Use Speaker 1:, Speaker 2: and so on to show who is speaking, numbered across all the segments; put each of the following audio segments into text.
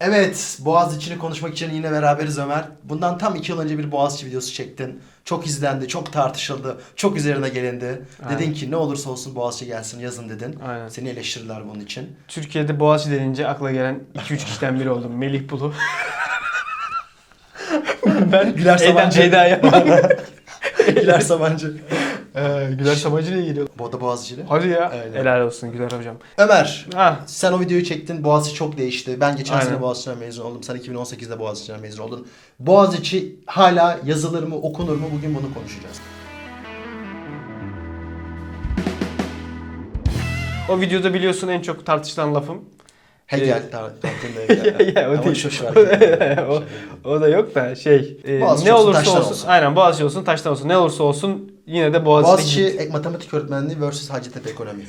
Speaker 1: Evet, Boğaziçi'ni konuşmak için yine beraberiz Ömer. Bundan tam iki yıl önce bir Boğaziçi videosu çektin. Çok izlendi, çok tartışıldı, çok üzerine gelindi.
Speaker 2: Aynen.
Speaker 1: Dedin ki ne olursa olsun Boğaziçi gelsin yazın dedin.
Speaker 2: Aynen.
Speaker 1: Seni eleştirdiler bunun için.
Speaker 2: Türkiye'de Boğaziçi denince akla gelen 2-3 kişiden biri oldum. Melih Bulu. ben
Speaker 1: Güler Sabancı.
Speaker 2: Eda, Eda
Speaker 1: Güler Sabancı.
Speaker 2: Ee, Güler Sabancı niye geliyor?
Speaker 1: Bu da Boğaziçi'li.
Speaker 2: Hadi ya.
Speaker 1: Aynen.
Speaker 2: Helal olsun Güler hocam.
Speaker 1: Ömer,
Speaker 2: Ha,
Speaker 1: sen o videoyu çektin. Boğaziçi çok değişti. Ben geçen
Speaker 2: Aynen.
Speaker 1: sene Boğaziçi'den mezun oldum. Sen 2018'de Boğaziçi'den mezun oldun. Boğaziçi hala yazılır mı, okunur mu? Bugün bunu konuşacağız.
Speaker 2: o videoda biliyorsun en çok tartışılan lafım.
Speaker 1: Hegel.
Speaker 2: Ee,
Speaker 1: tar- tartında Hegel.
Speaker 2: Ya, o
Speaker 1: Ama
Speaker 2: değil.
Speaker 1: şu şu var.
Speaker 2: o, o da yok da şey e, ne olursa olsun,
Speaker 1: olsun.
Speaker 2: aynen Boğaziçi olsun taştan olsun ne olursa olsun yine de
Speaker 1: Boğaziçi
Speaker 2: git.
Speaker 1: ek- matematik öğretmenliği vs Hacettepe ekonomi.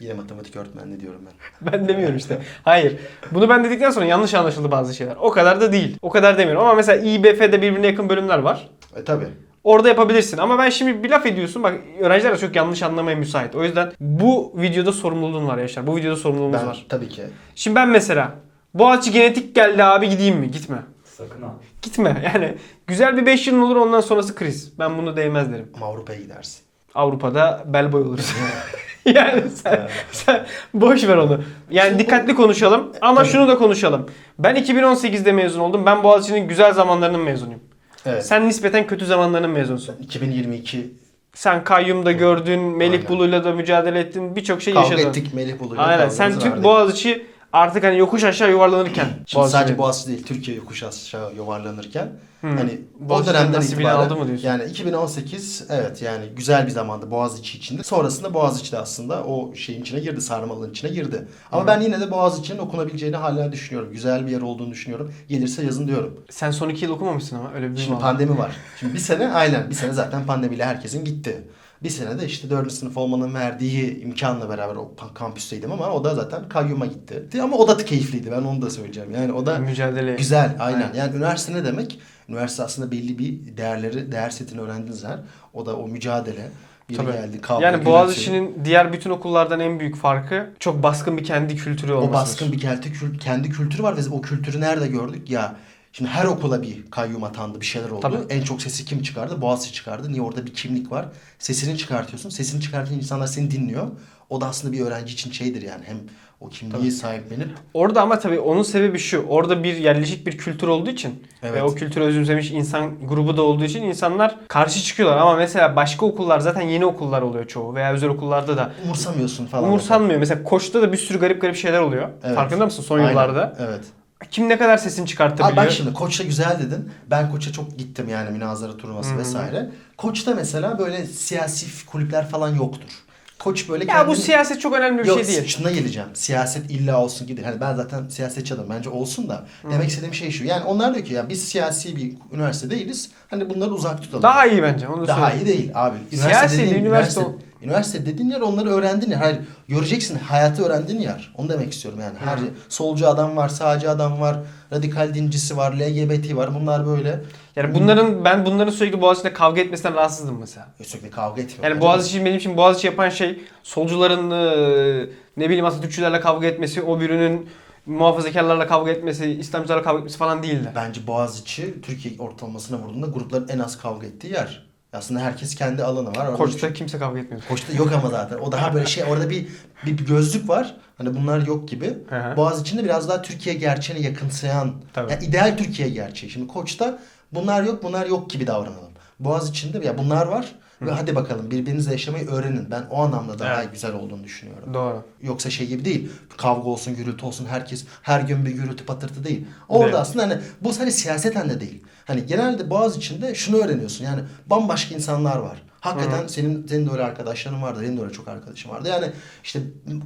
Speaker 1: Yine matematik öğretmenliği diyorum ben.
Speaker 2: Ben demiyorum işte. Hayır. Bunu ben dedikten sonra yanlış anlaşıldı bazı şeyler. O kadar da değil. O kadar demiyorum ama mesela İBF'de birbirine yakın bölümler var.
Speaker 1: E tabi.
Speaker 2: Orada yapabilirsin ama ben şimdi bir laf ediyorsun bak öğrenciler de çok yanlış anlamaya müsait. O yüzden bu videoda sorumluluğun var Yaşar. Bu videoda sorumluluğumuz
Speaker 1: Ben
Speaker 2: var.
Speaker 1: tabii ki.
Speaker 2: Şimdi ben mesela Boğaziçi genetik geldi abi gideyim mi? Gitme.
Speaker 3: Sakın ha.
Speaker 2: Gitme. Yani güzel bir 5 yılın olur ondan sonrası kriz. Ben bunu değmez derim.
Speaker 1: Ama Avrupa'ya gidersin.
Speaker 2: Avrupa'da bel boy oluruz. yani sen, sen boş ver onu. Yani dikkatli konuşalım ama şunu da konuşalım. Ben 2018'de mezun oldum. Ben Boğaziçi'nin güzel zamanlarının mezunuyum.
Speaker 1: Evet.
Speaker 2: Sen nispeten kötü zamanlarının mezunsun.
Speaker 1: 2022
Speaker 2: Sen kayyumda gördün, Melih
Speaker 1: Aynen.
Speaker 2: Bulu'yla da mücadele ettin, birçok şey
Speaker 1: kavga
Speaker 2: yaşadın.
Speaker 1: ettik Melih Bulu'yla.
Speaker 2: Aynen. Sen Türk
Speaker 1: vardı.
Speaker 2: Boğaziçi artık hani yokuş aşağı yuvarlanırken.
Speaker 1: Şimdi sadece
Speaker 2: Boğaziçi'nin-
Speaker 1: Boğaziçi değil Türkiye yokuş aşağı yuvarlanırken
Speaker 2: Hmm.
Speaker 1: hani o
Speaker 2: Boğaziçi'nin
Speaker 1: dönemden itibaren
Speaker 2: aldı mı diyorsun?
Speaker 1: yani 2018 evet yani güzel bir zamandı Boğaziçi içinde. Sonrasında Boğaziçi de aslında o şeyin içine girdi, sarmalın içine girdi. Ama ben yine de Boğaziçi'nin okunabileceğini hala düşünüyorum. Güzel bir yer olduğunu düşünüyorum. Gelirse yazın diyorum.
Speaker 2: Sen son iki yıl okumamışsın ama öyle bir
Speaker 1: Şimdi pandemi var. Şimdi bir sene aynen bir sene zaten pandemiyle herkesin gitti. Bir sene de işte 4. sınıf olmanın verdiği imkanla beraber o kampüsteydim ama o da zaten kayyuma gitti. Ama o da keyifliydi ben onu da söyleyeceğim. Yani o da
Speaker 2: Mücadele.
Speaker 1: güzel aynen.
Speaker 2: Aynen.
Speaker 1: Yani üniversite ne demek? Üniversite aslında belli bir değerleri, değer setini öğrendiniz her. O da o mücadele. Biri
Speaker 2: Tabii.
Speaker 1: geldi kavga,
Speaker 2: Yani. Boğaziçi'nin diğer bütün okullardan en büyük farkı çok baskın bir kendi kültürü olmasıdır.
Speaker 1: O baskın bir kendi, kül- kendi kültürü var ve o kültürü nerede gördük? Ya şimdi her okula bir kayyum atandı, bir şeyler oldu.
Speaker 2: Tabii.
Speaker 1: En çok sesi kim çıkardı? Boğaziçi çıkardı. Niye? Orada bir kimlik var. Sesini çıkartıyorsun. Sesini çıkartınca insanlar seni dinliyor. O da aslında bir öğrenci için şeydir yani. Hem o kimliği
Speaker 2: Tabii.
Speaker 1: sahiplenip
Speaker 2: Orada ama tabii onun sebebi şu. Orada bir yerleşik bir kültür olduğu için
Speaker 1: Evet.
Speaker 2: ve o kültürü özümsemiş insan grubu da olduğu için insanlar karşı çıkıyorlar. Ama mesela başka okullar zaten yeni okullar oluyor çoğu veya özel okullarda da
Speaker 1: umursamıyorsun falan.
Speaker 2: umursanmıyor. Mesela Koç'ta da bir sürü garip garip şeyler oluyor.
Speaker 1: Evet.
Speaker 2: Farkında mısın son
Speaker 1: Aynen,
Speaker 2: yıllarda?
Speaker 1: Evet.
Speaker 2: Kim ne kadar sesini çıkartabiliyor?
Speaker 1: Abi bak şimdi Koç'ta güzel dedin. Ben Koç'a çok gittim yani münazara turnuvası
Speaker 2: Hı hı.
Speaker 1: vesaire. Koç'ta mesela böyle siyasi kulüpler falan yoktur. Koç böyle
Speaker 2: ya bu
Speaker 1: kendini-
Speaker 2: siyaset çok önemli bir
Speaker 1: Yok,
Speaker 2: şey değil.
Speaker 1: şuna geleceğim. Siyaset illa olsun gider. Hani ben zaten siyasetçi adamım. Bence olsun da. Demek istediğim şey şu. Yani onlar diyor ki ya biz siyasi bir üniversite değiliz. Hani bunları uzak tutalım.
Speaker 2: Daha iyi bence. Onu da
Speaker 1: Daha
Speaker 2: söyleyeyim.
Speaker 1: iyi değil abi.
Speaker 2: Siyasi değil, üniversite
Speaker 1: üniversite, üniversite dediğin yer onları öğrendiğin yer. Hayır göreceksin hayatı öğrendiğin yer. Onu demek istiyorum yani. Her
Speaker 2: Hı.
Speaker 1: solcu adam var, sağcı adam var, radikal dincisi var, LGBT var. Bunlar böyle.
Speaker 2: Yani bunların ben bunların sürekli Boğaziçi'nde kavga etmesinden rahatsızdım mesela.
Speaker 1: Sürekli kavga etmiyor.
Speaker 2: Yani Boğaziçi benim için Boğaziçi yapan şey solcuların e, ne bileyim Atatürkçülerle kavga etmesi, o birinin muhafazakarlarla kavga etmesi, İslamcılarla kavga etmesi falan değildi.
Speaker 1: Bence Boğaziçi Türkiye ortalamasına vurduğunda grupların en az kavga ettiği yer. Aslında herkes kendi alanı var. Orada
Speaker 2: Koç'ta kimse kavga etmiyor.
Speaker 1: Koç'ta yok ama zaten. O daha böyle şey orada bir, bir, bir gözlük var. Hani bunlar yok gibi.
Speaker 2: Hı hı.
Speaker 1: Boğaziçi'nde biraz daha Türkiye gerçeğini yakınsayan.
Speaker 2: Tabii.
Speaker 1: Yani ideal Türkiye gerçeği. Şimdi Koç'ta bunlar yok bunlar yok gibi davranalım. Boğaziçi'nde ya bunlar var. Ve hadi bakalım birbirinizle yaşamayı öğrenin. Ben o anlamda daha
Speaker 2: Evet.
Speaker 1: güzel olduğunu düşünüyorum.
Speaker 2: Doğru.
Speaker 1: Yoksa şey gibi değil. Kavga olsun, gürültü olsun, herkes her gün bir gürültü patırtı değil. Orada
Speaker 2: Evet.
Speaker 1: aslında hani bu sadece siyaseten de değil. Hani genelde Boğaz içinde şunu öğreniyorsun. Yani bambaşka insanlar var. Hakikaten senin senin de öyle arkadaşların vardı. Benim de öyle çok arkadaşım vardı. Yani işte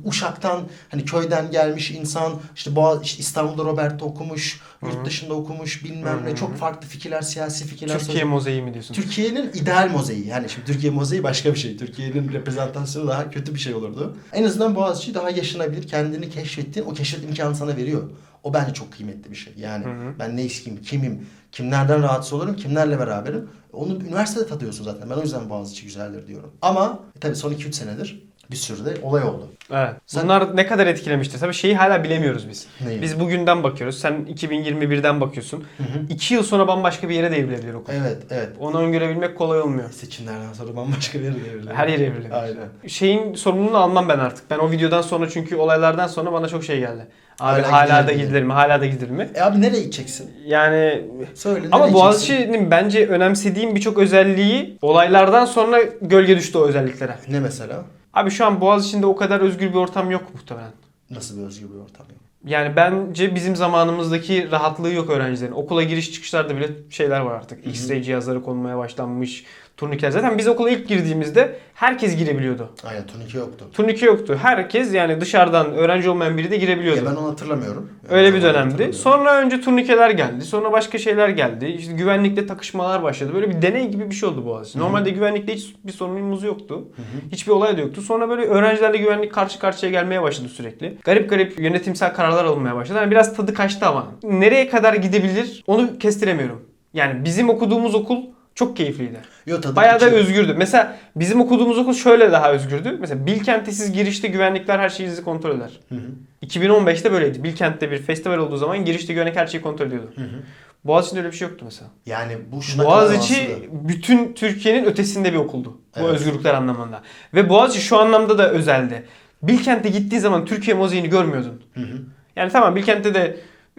Speaker 1: Uşak'tan hani köyden gelmiş insan işte Boğaz işte İstanbul'da Robert'te okumuş, yurt dışında okumuş, bilmem ne çok farklı fikirler, siyasi fikirler.
Speaker 2: Türkiye mozaiği mi diyorsun?
Speaker 1: Türkiye'nin ideal mozaiği. Yani şimdi Türkiye mozaiği başka bir şey. Türkiye'nin reprezentasyonu daha kötü bir şey olurdu. En azından Boğaziçi daha yaşanabilir. Kendini keşfettiğin o keşfet imkanı sana veriyor. O bence çok kıymetli bir şey. Yani
Speaker 2: Hı hı.
Speaker 1: ben ne isteyeyim, kimim, kimlerden rahatsız olurum, kimlerle beraberim. Onu üniversitede tadıyorsun zaten. Ben o yüzden Boğaziçi güzeldir diyorum. Ama e, tabii son 2-3 senedir Bir sürü de olay oldu.
Speaker 2: Evet.
Speaker 1: Sen-
Speaker 2: Bunlar ne kadar etkilemiştir? Tabii şeyi hala bilemiyoruz biz.
Speaker 1: Neyi?
Speaker 2: Biz bugünden bakıyoruz. Sen 2021'den bakıyorsun.
Speaker 1: Hı hı.
Speaker 2: 2 yıl sonra bambaşka bir yere de evrilebilir okul.
Speaker 1: Evet, evet.
Speaker 2: Onu öngörebilmek kolay olmuyor.
Speaker 1: Seçimlerden sonra bambaşka bir yere devrilir.
Speaker 2: Her yere evrilebilir.
Speaker 1: Aynen.
Speaker 2: Şeyin sorumluluğunu almam ben artık. Ben o videodan sonra çünkü olaylardan sonra bana çok şey geldi. Abi
Speaker 1: Hala
Speaker 2: hala, da gidilir mi? Hala da gidilir mi?
Speaker 1: E abi nereye gideceksin?
Speaker 2: Yani
Speaker 1: Söyle
Speaker 2: ama? Boğaziçi'nin bence önemsediğim birçok özelliği olaylardan sonra gölge düştü o özelliklere.
Speaker 1: Ne mesela?
Speaker 2: Abi şu an Boğaziçi'nde o kadar özgür bir ortam yok muhtemelen.
Speaker 1: Nasıl bir özgür bir ortam yok?
Speaker 2: Yani bence bizim zamanımızdaki rahatlığı yok öğrencilerin. Okula giriş çıkışlarda bile şeyler var artık. X-ray cihazları konmaya başlanmış. Turnikeler. Zaten biz okula ilk girdiğimizde herkes girebiliyordu.
Speaker 1: Aynen turnike yoktu.
Speaker 2: Turnike yoktu. Herkes yani dışarıdan öğrenci olmayan biri de girebiliyordu.
Speaker 1: Ya ben onu hatırlamıyorum. Yani
Speaker 2: Öyle bir dönemdi. Sonra önce turnikeler geldi. Sonra başka şeyler geldi. İşte güvenlikte takışmalar başladı. Böyle bir deney gibi bir şey oldu Boğaziçi. Normalde güvenlikte hiç bir sorunumuz yoktu. Hiçbir olay da yoktu. Sonra böyle öğrencilerle güvenlik karşı karşıya gelmeye başladı sürekli. Garip garip yönetimsel kararlar alınmaya başladı. Yani biraz tadı kaçtı ama. Nereye kadar gidebilir onu kestiremiyorum. Yani bizim okuduğumuz okul çok keyifliydi.
Speaker 1: Yo,
Speaker 2: Bayağı da özgürdü. Mesela bizim okuduğumuz okul şöyle daha özgürdü. Mesela Bilkent'te siz girişte güvenlikler her şeyinizi kontrol eder.
Speaker 1: Hı hı.
Speaker 2: 2015'te böyleydi. Bilkent'te bir festival olduğu zaman girişte güvenlik her şeyi kontrol ediyordu.
Speaker 1: Hı hı.
Speaker 2: Boğaziçi'nde öyle bir şey yoktu mesela.
Speaker 1: Yani bu şuna
Speaker 2: Boğaziçi bütün Türkiye'nin ötesinde bir okuldu. Bu
Speaker 1: Evet.
Speaker 2: özgürlükler anlamında. Ve Boğaziçi şu anlamda da özeldi. Bilkent'te gittiği zaman Türkiye mozaini görmüyordun.
Speaker 1: Hı hı.
Speaker 2: Yani tamam Bilkent'te de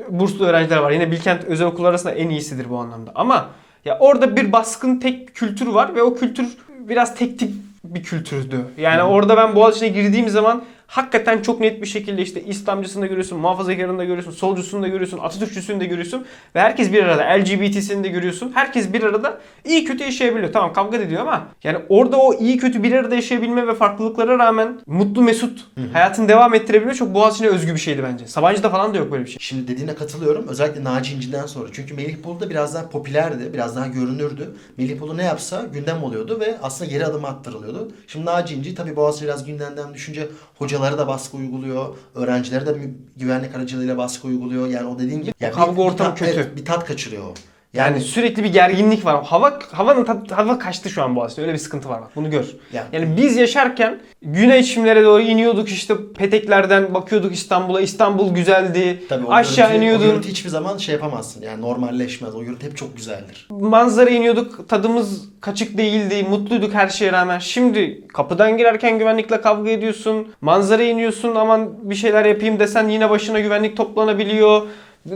Speaker 2: burslu öğrenciler var. Yine Bilkent özel okullar arasında en iyisidir bu anlamda. Ama ya orada bir baskın tek kültür var ve o kültür biraz tek tip bir kültürdü. Yani
Speaker 1: Hı.
Speaker 2: orada ben Boğaziçi'ne girdiğim zaman hakikaten çok net bir şekilde işte İslamcısını da görüyorsun, muhafazakarını da görüyorsun, solcusunu da görüyorsun, Atatürkçüsünü de görüyorsun ve herkes bir arada. LGBT'sini de görüyorsun. Herkes bir arada iyi kötü yaşayabiliyor. Tamam kavga ediyor ama yani orada o iyi kötü bir arada yaşayabilme ve farklılıklara rağmen mutlu mesut hayatını devam ettirebilme çok Boğaziçi'ne özgü bir şeydi bence. Sabancı'da falan da yok böyle bir şey.
Speaker 1: Şimdi dediğine katılıyorum. Özellikle Naci İnci'den sonra. Çünkü Melih Bulu da biraz daha popülerdi. Biraz daha görünürdü. Melih Bulu ne yapsa gündem oluyordu ve aslında geri adım attırılıyordu. Şimdi Naci İnci tabii Boğaziçi biraz gündemden düşünce hocaları da baskı uyguluyor. Öğrencilere de güvenlik aracılığıyla baskı uyguluyor. Yani o dediğin gibi. Yani
Speaker 2: Kavga ortamı kötü.
Speaker 1: evet, bir tat kaçırıyor o.
Speaker 2: Yani, sürekli bir gerginlik var. Hava havanın tat- hava kaçtı şu an Boğaziçi'de. Öyle bir sıkıntı var bak. Bunu gör.
Speaker 1: yani,
Speaker 2: Yani biz yaşarken güney çimlere doğru iniyorduk işte peteklerden bakıyorduk İstanbul'a. İstanbul güzeldi.
Speaker 1: tabii o
Speaker 2: Aşağı
Speaker 1: görüntü, O
Speaker 2: iniyordun.
Speaker 1: görüntü hiçbir zaman şey yapamazsın. Yani normalleşmez. O görüntü hep çok güzeldir.
Speaker 2: Manzara iniyorduk. Tadımız kaçık değildi. Mutluyduk her şeye rağmen. Şimdi kapıdan girerken güvenlikle kavga ediyorsun. Manzara iniyorsun aman bir şeyler yapayım desen yine başına güvenlik toplanabiliyor.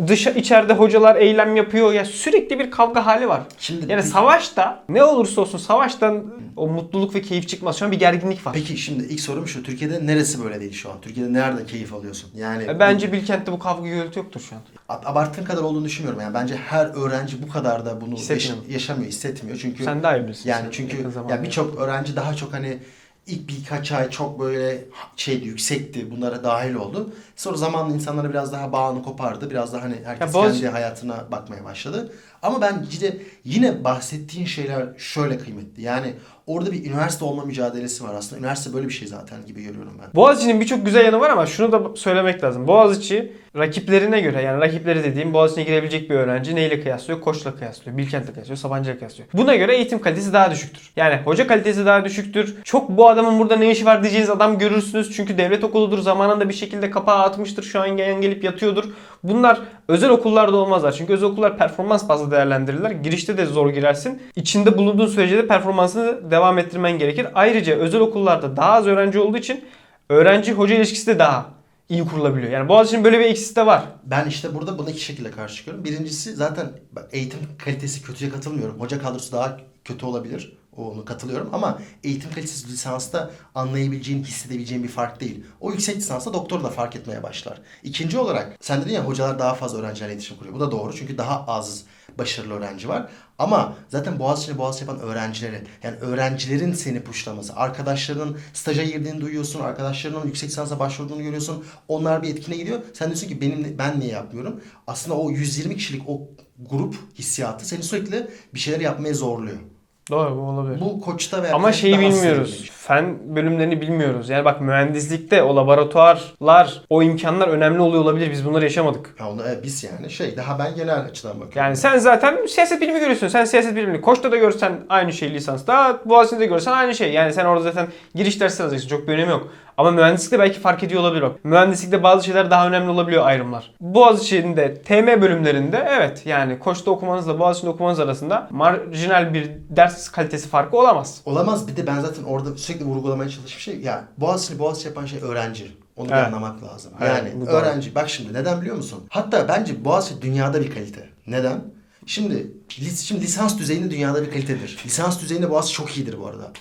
Speaker 2: Dışa içeride hocalar eylem yapıyor. Ya sürekli bir kavga hali var.
Speaker 1: Şimdi
Speaker 2: Yani savaşta ne olursa olsun savaştan o mutluluk ve keyif çıkmaz. Şu an bir gerginlik var.
Speaker 1: Peki şimdi ilk sorum şu. Türkiye'de neresi böyle değil şu an? Türkiye'de nerede keyif alıyorsun? Yani
Speaker 2: E, Bence Bilkent'te bu kavga gürültü yoktur şu an.
Speaker 1: Abarttığın kadar olduğunu düşünmüyorum. Yani bence her öğrenci bu kadar da bunu yaş- yaşamıyor, hissetmiyor. Çünkü
Speaker 2: Sen daha iyi bilirsin.
Speaker 1: yani çünkü ya birçok öğrenci daha çok hani ilk birkaç ay çok böyle şeydi, yüksekti. Bunlara dahil oldu. Sonra zamanla insanlara biraz daha bağını kopardı. Biraz daha hani herkes
Speaker 2: Ya Boğaz-
Speaker 1: kendi hayatına bakmaya başladı. Ama ben de yine bahsettiğin şeyler şöyle kıymetli. Yani orada bir üniversite olma mücadelesi var aslında. Üniversite böyle bir şey zaten gibi görüyorum ben.
Speaker 2: Boğaziçi'nin birçok güzel yanı var ama şunu da söylemek lazım. Boğaziçi rakiplerine göre yani rakipleri dediğim Boğaziçi'ne girebilecek bir öğrenci neyle kıyaslıyor? Koç'la kıyaslıyor, Bilkent'le kıyaslıyor, Sabancı'yla kıyaslıyor. Buna göre eğitim kalitesi daha düşüktür. Yani hoca kalitesi daha düşüktür. Çok bu adamın burada ne işi var diyeceğiniz adam görürsünüz. Çünkü devlet okuludur. Zamanında bir şekilde kapağı atmıştır. Şu an gelip yatıyordur. Bunlar özel okullarda olmazlar. Çünkü özel okullar performans bazlı değerlendirirler. Girişte de zor girersin. İçinde bulunduğun sürece de performansını devam ettirmen gerekir. Ayrıca özel okullarda daha az öğrenci olduğu için öğrenci hoca ilişkisi de daha iyi kurulabiliyor. Yani Boğaziçi'nin böyle bir eksisi de var.
Speaker 1: Ben işte burada buna iki şekilde karşı çıkıyorum. Birincisi zaten eğitim kalitesi kötüye katılmıyorum. Hoca kadrosu daha kötü olabilir. Onu katılıyorum ama eğitim kalitesi lisansta anlayabileceğin, hissedebileceğin bir fark değil. O yüksek lisansta doktor da fark etmeye başlar. İkinci olarak sen dedin ya hocalar daha fazla öğrencilerle iletişim kuruyor. Bu da doğru çünkü daha az başarılı öğrenci var. Ama zaten Boğaziçi'ne Boğaziçi yapan öğrencilerin yani öğrencilerin seni puşlaması, arkadaşlarının staja girdiğini duyuyorsun, arkadaşlarının yüksek lisansa başvurduğunu görüyorsun. Onlar bir etkine gidiyor. Sen diyorsun ki benim ben niye yapmıyorum? Aslında o 120 kişilik o grup hissiyatı seni sürekli bir şeyler yapmaya zorluyor.
Speaker 2: Doğru bu olabilir.
Speaker 1: Bu koçta veya
Speaker 2: Ama şeyi bilmiyoruz. Fen bölümlerini bilmiyoruz. Yani bak mühendislikte o laboratuvarlar, o imkanlar önemli oluyor olabilir. Biz bunları yaşamadık.
Speaker 1: Ha, onu, evet, biz yani şey daha ben genel açıdan bakıyorum.
Speaker 2: Yani sen zaten siyaset bilimi görüyorsun. Sen siyaset bilimini Koç'ta da görsen aynı şey lisansta, Boğaziçi'nde de görsen aynı şey. Yani sen orada zaten giriş dersi alacaksın. Çok bir önemi yok. Ama mühendislikte belki fark ediyor olabilir bak. Mühendislikte bazı şeyler daha önemli olabiliyor ayrımlar. Boğaziçi'nde TM bölümlerinde evet yani Koç'ta okumanızla Boğaziçi'nde okumanız arasında marjinal bir ders kalitesi farkı olamaz.
Speaker 1: Olamaz bir de ben zaten orada sürekli vurgulamaya çalışmış şey ya Boğaziçi'ni Boğaziçi yapan şey öğrenci. Onu
Speaker 2: Evet.
Speaker 1: anlamak lazım.
Speaker 2: Evet,
Speaker 1: yani
Speaker 2: doğru.
Speaker 1: öğrenci. Bak şimdi neden biliyor musun? Hatta bence Boğaziçi dünyada bir kalite. Neden? Şimdi, şimdi lisans düzeyinde dünyada bir kalitedir. Lisans düzeyinde Boğaziçi çok iyidir bu arada.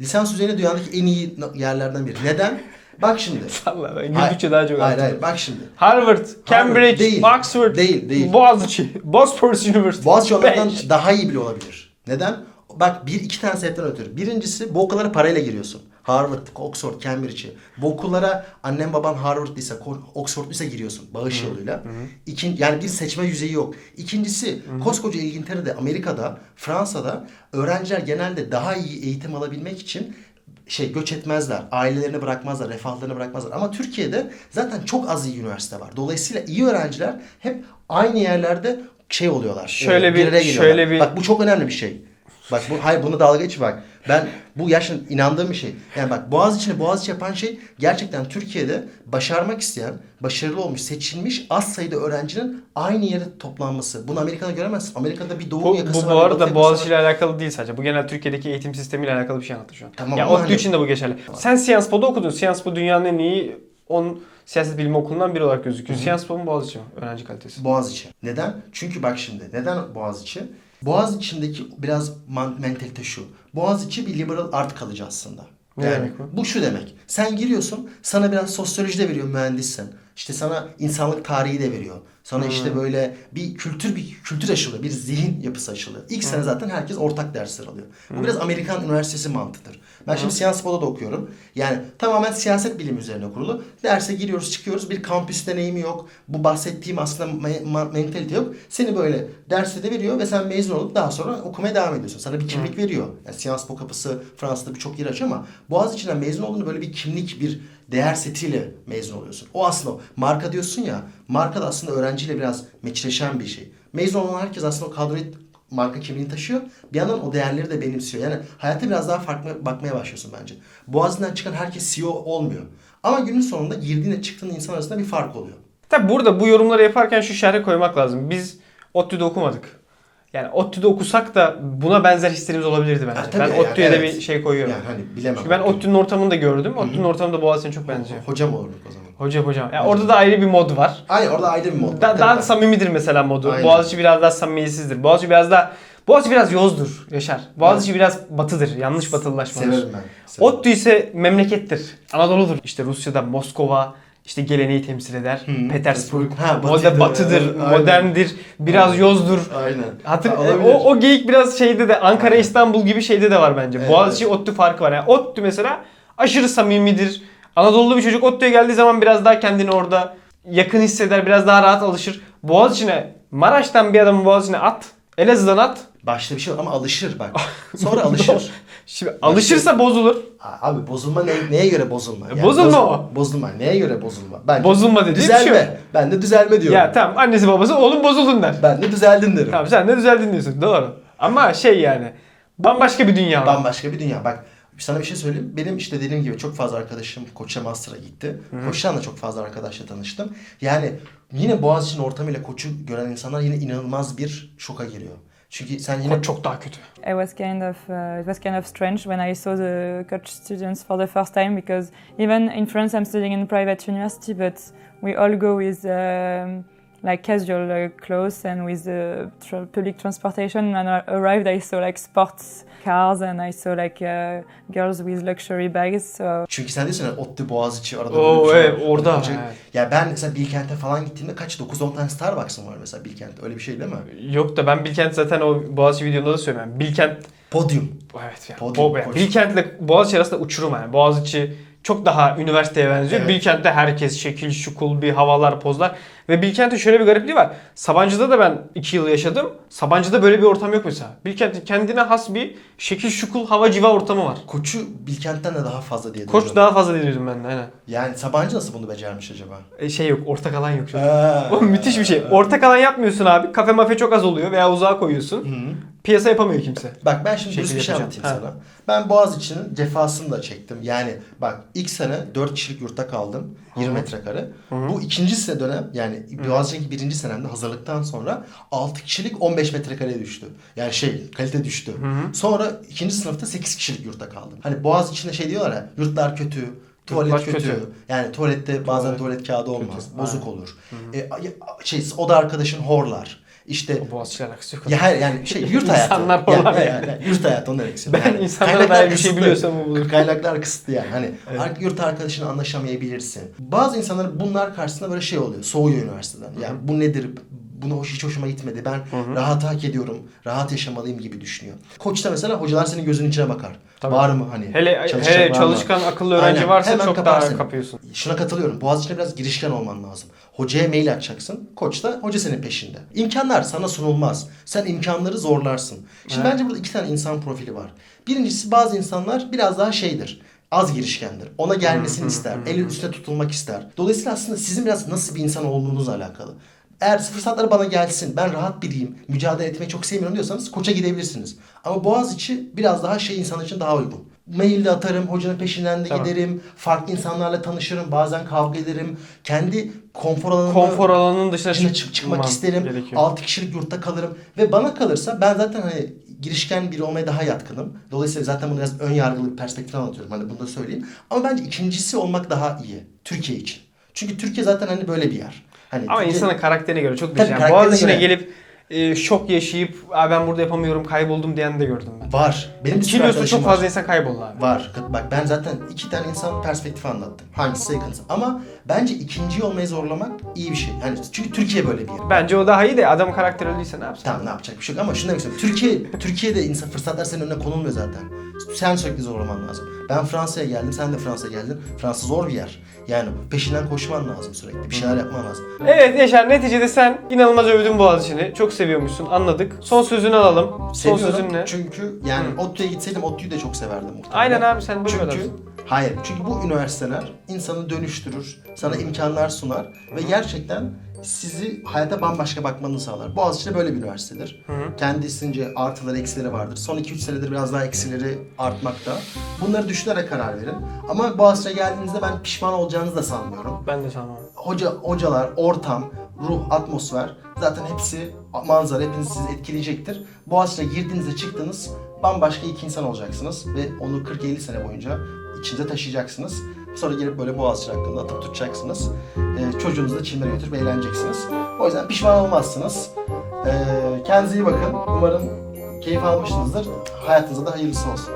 Speaker 1: Lisans düzeyinde dünyadaki en iyi yerlerden biri. Neden? Bak şimdi.
Speaker 2: Allah ben güldükçe daha çok
Speaker 1: Hayır hayır bak şimdi.
Speaker 2: Harvard, Cambridge,
Speaker 1: değil.
Speaker 2: Oxford,
Speaker 1: Değil, değil.
Speaker 2: Boğaziçi, Bosphorus University.
Speaker 1: Boğaziçi onlardan daha iyi bile olabilir. Neden? Bak bir iki tane sebepten ötürü. Birincisi bu okullara parayla giriyorsun. Harvard, Oxford, Cambridge'i. Bu okullara annen baban Harvard'lıysa, Oxford'lıysa giriyorsun bağış yoluyla. İkin, yani bir seçme yüzeyi yok. İkincisi koskoca İngiltere'de, Amerika'da, Fransa'da öğrenciler genelde daha iyi eğitim alabilmek için şey göç etmezler. Ailelerini bırakmazlar, refahlarını bırakmazlar. Ama Türkiye'de zaten çok az iyi üniversite var. Dolayısıyla iyi öğrenciler hep aynı yerlerde şey oluyorlar.
Speaker 2: Şöyle
Speaker 1: e,
Speaker 2: bir- şöyle bir-
Speaker 1: Bak bu çok önemli bir şey. Bak bu hayır bunu dalga geç bak. Ben bu gerçekten inandığım bir şey. Yani bak Boğaziçi'ni Boğaziçi yapan şey gerçekten Türkiye'de başarmak isteyen, başarılı olmuş, seçilmiş az sayıda öğrencinin aynı yere toplanması. Bunu Amerika'da göremezsin. Amerika'da bir doğu
Speaker 2: Bu,
Speaker 1: yakası
Speaker 2: bu,
Speaker 1: var.
Speaker 2: bu
Speaker 1: bir batı
Speaker 2: arada Boğaziçi ile
Speaker 1: var.
Speaker 2: alakalı değil sadece. Bu genel Türkiye'deki eğitim sistemiyle alakalı bir şey anlatıyor şu an.
Speaker 1: Tamam
Speaker 2: ya ODTÜ
Speaker 1: hani-
Speaker 2: için de bu geçerli. Sen Sciencepo'da okudun. Sciencepo dünyanın en iyi 10 siyaset bilimi okulundan biri olarak gözüküyor. Sciencepo mu Boğaziçi mi? Öğrenci kalitesi.
Speaker 1: Boğaziçi. Neden? Çünkü bak şimdi neden Boğaziçi? Boğaziçi'ndeki biraz man- mentalite şu. Boğaziçi bir liberal art kalıcı aslında.
Speaker 2: Ne demek bu?
Speaker 1: Bu şu demek. Sen giriyorsun, sana biraz sosyoloji de veriyor mühendissen. İşte sana insanlık tarihi de veriyor. Sana
Speaker 2: Hmm.
Speaker 1: işte böyle bir kültür bir kültür aşılıyor, bir zihin yapısı aşılıyor. İlk
Speaker 2: Hmm.
Speaker 1: sene zaten herkes ortak dersler alıyor. Bu biraz Amerikan üniversitesi mantığıdır. Ben şimdi Sciencepo'da da okuyorum. Yani tamamen siyaset bilimi üzerine kurulu. Derse giriyoruz, çıkıyoruz. Bir kampüs deneyimi yok. Bu bahsettiğim aslında me- mentalite yok. Seni böyle derste de veriyor ve sen mezun olup daha sonra okumaya devam ediyorsun. Sana bir kimlik veriyor. Yani Sciences Po kapısı Fransa'da birçok yer açıyor ama Boğaziçi'nden mezun olduğunda böyle bir kimlik, bir değer setiyle mezun oluyorsun. O aslında o. Marka diyorsun ya, marka da aslında öğrenciyle biraz meçleşen bir şey. Mezun olan herkes aslında o kadroyu marka kimliğini taşıyor. Bir yandan o değerleri de benimsiyor. Yani hayata biraz daha farklı bakmaya başlıyorsun bence. Boğaziçi'nden çıkan herkes CEO olmuyor. Ama günün sonunda girdiğinle çıktığın insan arasında bir fark oluyor.
Speaker 2: Tabi burada bu yorumları yaparken şu şerhe koymak lazım. Biz ODTÜ'de okumadık. Yani ODTÜ'de okusak da buna benzer hislerimiz olabilirdi bence.
Speaker 1: Ha,
Speaker 2: ben
Speaker 1: yani,
Speaker 2: ODTÜ'ye de
Speaker 1: evet.
Speaker 2: bir şey koyuyorum.
Speaker 1: Yani hani bilemem.
Speaker 2: Çünkü ben ODTÜ'nün ortamını da gördüm. ODTÜ'nün ortamı da Boğaziçi'ne çok benziyor.
Speaker 1: Hocam olurduk o zaman.
Speaker 2: Hocam hocam. Ya orada da ayrı bir mod var.
Speaker 1: Aynen orada ayrı bir mod. var.
Speaker 2: Da- daha
Speaker 1: tabii.
Speaker 2: samimidir mesela modu.
Speaker 1: Aynen.
Speaker 2: Boğaziçi biraz daha samimiyetsizdir. Boğaziçi biraz daha Boğaziçi biraz yozdur Yaşar. Boğaziçi biraz batıdır. Yanlış batılılaşmadır.
Speaker 1: Severim ben. Severim.
Speaker 2: ODTÜ ise memlekettir. Anadolu'dur. İşte Rusya'da Moskova işte geleneği temsil eder.
Speaker 1: Hı,
Speaker 2: Petersburg
Speaker 1: Ha, batıdır.
Speaker 2: batıdır,
Speaker 1: Aynen.
Speaker 2: moderndir, biraz
Speaker 1: Aynen.
Speaker 2: yozdur.
Speaker 1: Aynen.
Speaker 2: Hatır,
Speaker 1: Ha,
Speaker 2: e,
Speaker 1: olabilir.
Speaker 2: o, o geyik biraz şeyde de Ankara
Speaker 1: Aynen.
Speaker 2: İstanbul gibi şeyde de var bence.
Speaker 1: Evet,
Speaker 2: Boğaziçi ODTÜ farkı var. Yani ODTÜ mesela aşırı samimidir. Anadolu'lu bir çocuk ODTÜ'ye geldiği zaman biraz daha kendini orada yakın hisseder, biraz daha rahat alışır. Boğaziçi'ne Maraş'tan bir adamı Boğaziçi'ne at. Elazığ'dan at.
Speaker 1: Başta bir şey yok ama alışır bak. Sonra alışır.
Speaker 2: Şimdi alışırsa bozulur.
Speaker 1: Abi bozulma ne, neye göre bozulma?
Speaker 2: Bozulma
Speaker 1: boz-
Speaker 2: o.
Speaker 1: Bozulma. Neye göre bozulma? Bence
Speaker 2: Bozulma dediği bir
Speaker 1: düzelme.
Speaker 2: şey yok.
Speaker 1: Ben de düzelme diyorum.
Speaker 2: Ya tamam annesi babası oğlum bozuldun der.
Speaker 1: Ben de düzeldin derim.
Speaker 2: Tamam sen de düzeldin diyorsun doğru. Ama şey yani bambaşka bir dünya.
Speaker 1: Bambaşka bir dünya. Bak sana bir şey söyleyeyim. Benim işte dediğim gibi çok fazla arkadaşım Koç'a Master'a gitti. Koç'tan da çok fazla arkadaşla tanıştım. Yani yine Boğaziçi'nin ortamıyla Koç'u gören insanlar yine inanılmaz bir şoka giriyor. Çünkü sen yine
Speaker 2: Koç çok daha kötü.
Speaker 3: I was kind of uh, it was kind of strange when I saw the coach students for the first time because even in France I'm studying in private university, but we all go with um, like casual uh, clothes and with uh, tra- public transportation. And I arrived, I saw like sports cars and I saw like uh, girls with luxury bags. So
Speaker 1: Çünkü sen diyorsun ya ODTÜ Boğaziçi arada
Speaker 2: Oo,
Speaker 1: şey
Speaker 2: evet, orada, evet.
Speaker 1: Ya ben mesela Bilkent'e falan gittiğimde kaç 9-10 tane Starbucks'ım var mesela Bilkent'te. Öyle bir şey değil mi?
Speaker 2: Yok da ben Bilkent zaten o Boğaziçi videomda da söylüyorum. Yani Bilkent
Speaker 1: Podyum.
Speaker 2: evet yani.
Speaker 1: Podyum,
Speaker 2: Bo- yani. Bilkent'le Boğaziçi arasında uçurum yani. Boğaziçi çok daha üniversiteye benziyor.
Speaker 1: Evet.
Speaker 2: Bilkent'te herkes şekil, şukul, bir havalar, pozlar. Ve Bilkent'in şöyle bir garipliği var. Sabancı'da da ben 2 yıl yaşadım. Sabancı'da böyle bir ortam yok mesela. Bilkent'in kendine has bir şekil, şukul, hava, civa ortamı var.
Speaker 1: Koçu Bilkent'ten de daha fazla diye
Speaker 2: Koç
Speaker 1: duydum.
Speaker 2: daha fazla dinliyordum ben de aynen.
Speaker 1: Yani Sabancı nasıl bunu becermiş acaba?
Speaker 2: E, şey yok, ortak alan yok.
Speaker 1: Aa.
Speaker 2: Müthiş bir şey. Ortak alan yapmıyorsun abi. Kafe mafe çok az oluyor veya uzağa koyuyorsun.
Speaker 1: Hı.
Speaker 2: Piyasa yapamıyor kimse.
Speaker 1: Bak ben şimdi dürüst bir şey anlatayım
Speaker 2: Ha.
Speaker 1: sana. Ben Boğaziçi'nin cefasını da çektim. Yani bak ilk sene 4 kişilik yurtta kaldım. 20
Speaker 2: Hı.
Speaker 1: metrekare.
Speaker 2: Hı hı.
Speaker 1: Bu ikinci sene dönem yani Boğaziçi'ndeki birinci senemde hazırlıktan sonra 6 kişilik 15 metrekareye düştü. Yani şey kalite düştü.
Speaker 2: hı.
Speaker 1: Sonra ikinci sınıfta 8 kişilik yurtta kaldım. Hani Boğaziçi'nde şey diyorlar ya yurtlar kötü. Tuvalet kötü.
Speaker 2: kötü.
Speaker 1: Yani tuvalette bazen
Speaker 2: Tuvalet
Speaker 1: tuvalet kağıdı olmaz.
Speaker 2: kötü.
Speaker 1: Bozuk
Speaker 2: Aynen.
Speaker 1: olur. E, şey o da arkadaşın horlar. İşte
Speaker 2: O Boğaziçi'yle alakası yok.
Speaker 1: ya hayır yani şey yurt hayatı.
Speaker 2: İnsanlar
Speaker 1: yani,
Speaker 2: falan
Speaker 1: yani,
Speaker 2: yani.
Speaker 1: yani yurt hayatı onu demek istiyorum.
Speaker 2: Ben
Speaker 1: yani,
Speaker 2: insanlara dair bir şey biliyorsam bu bulur.
Speaker 1: Kaynaklar kısıtlı yani. Hani
Speaker 2: Evet.
Speaker 1: yurt arkadaşına anlaşamayabilirsin. Bazı insanlar bunlar karşısında böyle şey oluyor. Soğuyor üniversiteden. Yani bu nedir? Buna hoş, hiç hoşuma gitmedi. Ben
Speaker 2: hı.
Speaker 1: rahat hak ediyorum. Rahat yaşamalıyım gibi düşünüyor. Koçta mesela hocalar senin gözünün içine bakar.
Speaker 2: Tabii.
Speaker 1: Var mı hani?
Speaker 2: Hele
Speaker 1: çalışacak
Speaker 2: hele
Speaker 1: var mı?
Speaker 2: çalışkan akıllı öğrenci
Speaker 1: Aynen.
Speaker 2: varsa
Speaker 1: Hemen
Speaker 2: çok
Speaker 1: kapar
Speaker 2: daha kapıyorsun.
Speaker 1: Şuna katılıyorum. Boğaziçi'ne biraz girişken olman lazım. Hocaya mail atacaksın. Koç da hoca senin peşinde. İmkanlar sana sunulmaz. Sen imkanları zorlarsın. Şimdi
Speaker 2: Evet.
Speaker 1: bence burada iki tane insan profili var. Birincisi bazı insanlar biraz daha şeydir. Az girişkendir. Ona gelmesini ister. Eli üstüne tutulmak ister. Dolayısıyla aslında sizin biraz nasıl bir insan olduğunuzla alakalı. Eğer fırsatlar bana gelsin, ben rahat biriyim, mücadele etmeyi çok sevmiyorum diyorsanız koça gidebilirsiniz. Ama Boğaziçi biraz daha şey insan için daha uygun. Mail de atarım, hocanın peşinden de
Speaker 2: Tamam.
Speaker 1: giderim, farklı insanlarla tanışırım, bazen kavga ederim. Kendi konfor alanımı
Speaker 2: Konfor alanının dışına
Speaker 1: dışına
Speaker 2: çık-
Speaker 1: çık- çıkmak
Speaker 2: çıkman
Speaker 1: isterim.
Speaker 2: gerekiyor.
Speaker 1: 6 kişilik yurtta kalırım. Ve bana kalırsa ben zaten hani girişken biri olmaya daha yatkınım. Dolayısıyla zaten bunu biraz ön yargılı bir perspektif anlatıyorum. Hani bunu da söyleyeyim. Ama bence ikincisi olmak daha iyi. Türkiye için. Çünkü Türkiye zaten hani böyle bir yer. Hani
Speaker 2: Ama
Speaker 1: Türkiye-
Speaker 2: insanın karakterine göre çok değişiyor. Yani Boğaziçi'ne
Speaker 1: göre.
Speaker 2: gelip e, şok yaşayıp Aa, ben burada yapamıyorum kayboldum diyen de gördüm ben.
Speaker 1: var. Benim bir
Speaker 2: Kilios'ta çok
Speaker 1: var.
Speaker 2: fazla insan kayboldu abi.
Speaker 1: Var. Bak ben zaten iki tane insan perspektifi anlattım. Hangisi yakınsa. Ama bence ikinci olmayı zorlamak iyi bir şey. Yani çünkü Türkiye böyle bir yer.
Speaker 2: Bence o daha iyi de adam karakter öyleyse ne yapsın?
Speaker 1: Tamam ne yapacak bir şey yok ama şunu demek istiyorum. Türkiye, Türkiye'de insan fırsatlar senin önüne konulmuyor zaten. Sen sürekli zorlaman lazım. Ben Fransa'ya geldim, sen de Fransa'ya geldin. Fransa zor bir yer. Yani peşinden koşman lazım sürekli. Bir şeyler yapman lazım.
Speaker 2: Evet Yaşar neticede sen inanılmaz övdün Boğaziçi'ni. Çok seviyormuşsun anladık. Son sözünü alalım. Son
Speaker 1: Seviyorum
Speaker 2: sözün ne?
Speaker 1: çünkü yani. ODTÜ'ye gitseydim ODTÜ'yü de çok severdim muhtemelen.
Speaker 2: Aynen abi sen böyle
Speaker 1: Çünkü
Speaker 2: adamsın.
Speaker 1: hayır çünkü bu üniversiteler insanı dönüştürür, sana imkanlar sunar ve gerçekten sizi hayata bambaşka bakmanı sağlar. Boğaziçi de böyle bir üniversitedir.
Speaker 2: Hı hı.
Speaker 1: Kendisince artıları eksileri vardır. Son 2-3 senedir biraz daha eksileri artmakta. Bunları düşünerek karar verin. Ama Boğaziçi'ne geldiğinizde ben pişman olacağınızı da sanmıyorum.
Speaker 2: Ben de sanmam.
Speaker 1: Hoca, hocalar, ortam, ruh, atmosfer zaten hepsi manzara hepinizi sizi etkileyecektir. Boğaziçi'ne girdiğinizde çıktınız bambaşka iki insan olacaksınız ve onu 40-50 sene boyunca içinize taşıyacaksınız. Sonra gelip böyle Boğaziçi hakkında atıp tutacaksınız. Ee, çocuğunuzu da çimlere götürüp eğleneceksiniz. O yüzden pişman olmazsınız. Ee, kendinize iyi bakın. Umarım keyif almışsınızdır. Hayatınıza da hayırlısı olsun.